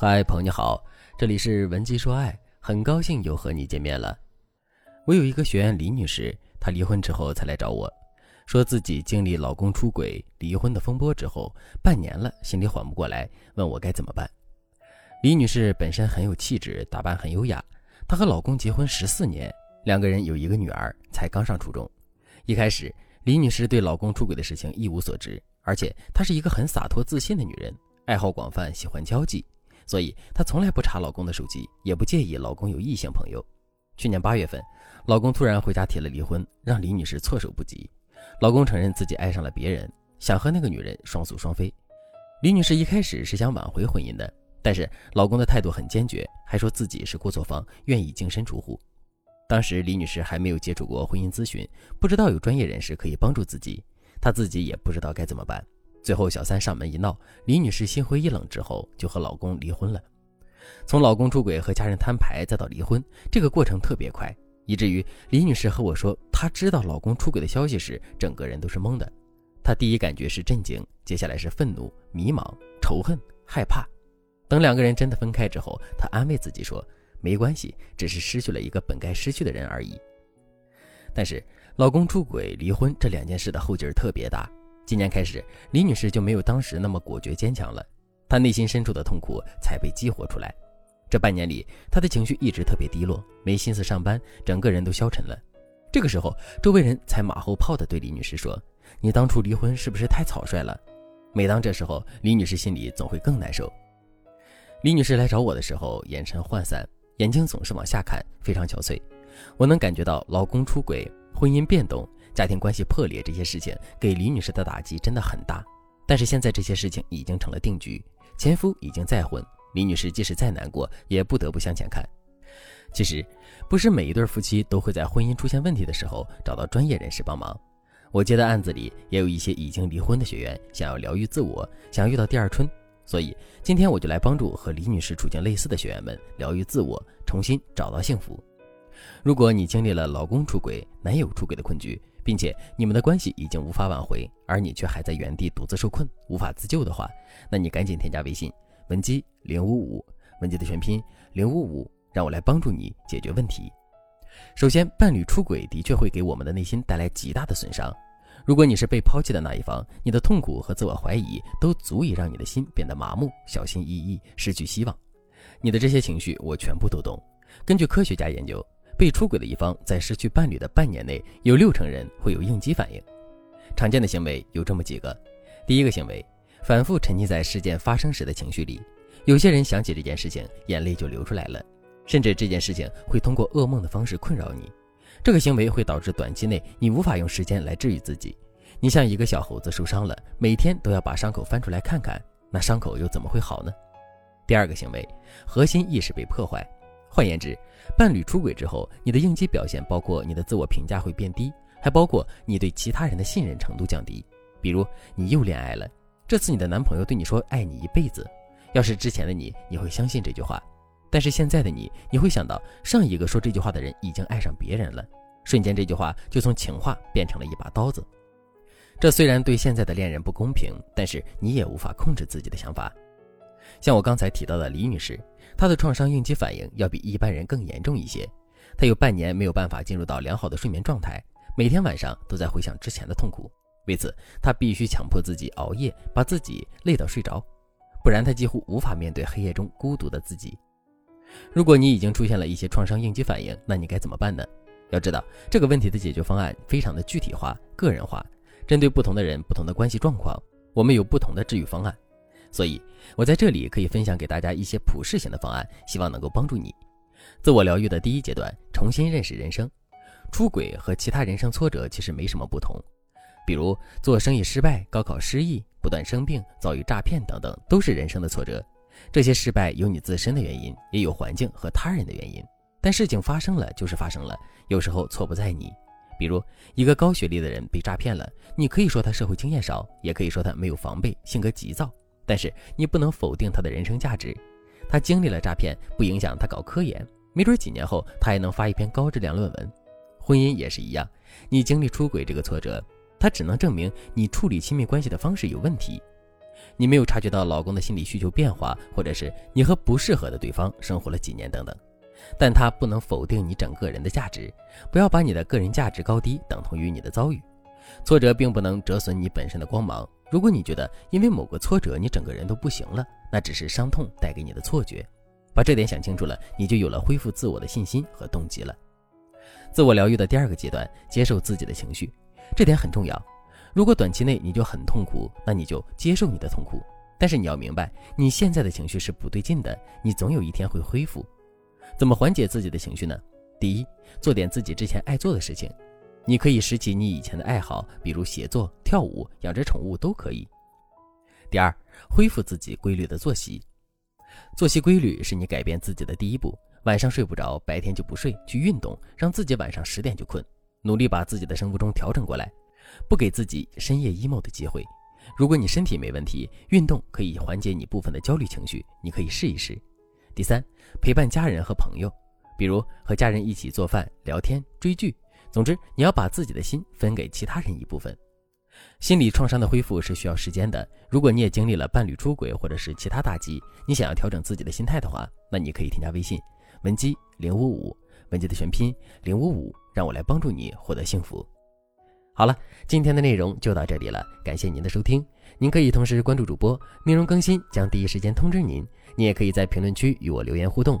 嗨，朋友你好，这里是文姬说爱，很高兴又和你见面了。我有一个学员李女士，她离婚之后才来找我，说自己经历老公出轨、离婚的风波之后，半年了，心里缓不过来，问我该怎么办。李女士本身很有气质，打扮很优雅，她和老公结婚十四年，两个人有一个女儿，才刚上初中。一开始，李女士对老公出轨的事情一无所知，而且她是一个很洒脱自信的女人，爱好广泛，喜欢交际。所以她从来不查老公的手机，也不介意老公有异性朋友。去年八月份，老公突然回家提了离婚，让李女士措手不及。老公承认自己爱上了别人，想和那个女人双宿双飞。李女士一开始是想挽回婚姻的，但是老公的态度很坚决，还说自己是过错方，愿意净身出户。当时李女士还没有接触过婚姻咨询，不知道有专业人士可以帮助自己，她自己也不知道该怎么办。最后，小三上门一闹，李女士心灰意冷之后，就和老公离婚了。从老公出轨和家人摊牌，再到离婚，这个过程特别快，以至于李女士和我说，她知道老公出轨的消息时，整个人都是懵的。她第一感觉是震惊，接下来是愤怒、迷茫、仇恨、害怕。等两个人真的分开之后，她安慰自己说：“没关系，只是失去了一个本该失去的人而已。”但是，老公出轨、离婚这两件事的后劲儿特别大。今年开始，李女士就没有当时那么果决坚强了，她内心深处的痛苦才被激活出来。这半年里，她的情绪一直特别低落，没心思上班，整个人都消沉了。这个时候，周围人才马后炮地对李女士说：“你当初离婚是不是太草率了？”每当这时候，李女士心里总会更难受。李女士来找我的时候，眼神涣散，眼睛总是往下看，非常憔悴。我能感觉到老公出轨，婚姻变动。家庭关系破裂这些事情给李女士的打击真的很大，但是现在这些事情已经成了定局，前夫已经再婚，李女士即使再难过，也不得不向前看。其实，不是每一对夫妻都会在婚姻出现问题的时候找到专业人士帮忙。我接的案子里也有一些已经离婚的学员想要疗愈自我，想遇到第二春，所以今天我就来帮助和李女士处境类似的学员们疗愈自我，重新找到幸福。如果你经历了老公出轨、男友出轨的困局，并且你们的关系已经无法挽回，而你却还在原地独自受困，无法自救的话，那你赶紧添加微信文姬零五五，文姬的全拼零五五，让我来帮助你解决问题。首先，伴侣出轨的确会给我们的内心带来极大的损伤。如果你是被抛弃的那一方，你的痛苦和自我怀疑都足以让你的心变得麻木、小心翼翼、失去希望。你的这些情绪我全部都懂。根据科学家研究。被出轨的一方在失去伴侣的半年内，有六成人会有应激反应。常见的行为有这么几个：第一个行为，反复沉溺在事件发生时的情绪里。有些人想起这件事情，眼泪就流出来了，甚至这件事情会通过噩梦的方式困扰你。这个行为会导致短期内你无法用时间来治愈自己。你像一个小猴子受伤了，每天都要把伤口翻出来看看，那伤口又怎么会好呢？第二个行为，核心意识被破坏。换言之，伴侣出轨之后，你的应激表现包括你的自我评价会变低，还包括你对其他人的信任程度降低。比如，你又恋爱了，这次你的男朋友对你说爱你一辈子，要是之前的你，你会相信这句话；但是现在的你，你会想到上一个说这句话的人已经爱上别人了，瞬间这句话就从情话变成了一把刀子。这虽然对现在的恋人不公平，但是你也无法控制自己的想法。像我刚才提到的李女士，她的创伤应激反应要比一般人更严重一些。她有半年没有办法进入到良好的睡眠状态，每天晚上都在回想之前的痛苦。为此，她必须强迫自己熬夜，把自己累到睡着，不然她几乎无法面对黑夜中孤独的自己。如果你已经出现了一些创伤应激反应，那你该怎么办呢？要知道，这个问题的解决方案非常的具体化、个人化，针对不同的人、不同的关系状况，我们有不同的治愈方案。所以，我在这里可以分享给大家一些普适性的方案，希望能够帮助你。自我疗愈的第一阶段，重新认识人生。出轨和其他人生挫折其实没什么不同，比如做生意失败、高考失意、不断生病、遭遇诈骗等等，都是人生的挫折。这些失败有你自身的原因，也有环境和他人的原因。但事情发生了就是发生了，有时候错不在你。比如一个高学历的人被诈骗了，你可以说他社会经验少，也可以说他没有防备、性格急躁。但是你不能否定他的人生价值，他经历了诈骗，不影响他搞科研，没准几年后他还能发一篇高质量论文。婚姻也是一样，你经历出轨这个挫折，它只能证明你处理亲密关系的方式有问题。你没有察觉到老公的心理需求变化，或者是你和不适合的对方生活了几年等等。但他不能否定你整个人的价值，不要把你的个人价值高低等同于你的遭遇。挫折并不能折损你本身的光芒。如果你觉得因为某个挫折你整个人都不行了，那只是伤痛带给你的错觉。把这点想清楚了，你就有了恢复自我的信心和动机了。自我疗愈的第二个阶段，接受自己的情绪，这点很重要。如果短期内你就很痛苦，那你就接受你的痛苦。但是你要明白，你现在的情绪是不对劲的，你总有一天会恢复。怎么缓解自己的情绪呢？第一，做点自己之前爱做的事情。你可以拾起你以前的爱好，比如写作、跳舞、养只宠物都可以。第二，恢复自己规律的作息。作息规律是你改变自己的第一步。晚上睡不着，白天就不睡，去运动，让自己晚上十点就困，努力把自己的生物钟调整过来，不给自己深夜 emo 的机会。如果你身体没问题，运动可以缓解你部分的焦虑情绪，你可以试一试。第三，陪伴家人和朋友，比如和家人一起做饭、聊天、追剧。总之，你要把自己的心分给其他人一部分。心理创伤的恢复是需要时间的。如果你也经历了伴侣出轨或者是其他打击，你想要调整自己的心态的话，那你可以添加微信文姬零五五，文姬的全拼零五五，让我来帮助你获得幸福。好了，今天的内容就到这里了，感谢您的收听。您可以同时关注主播，内容更新将第一时间通知您。你也可以在评论区与我留言互动。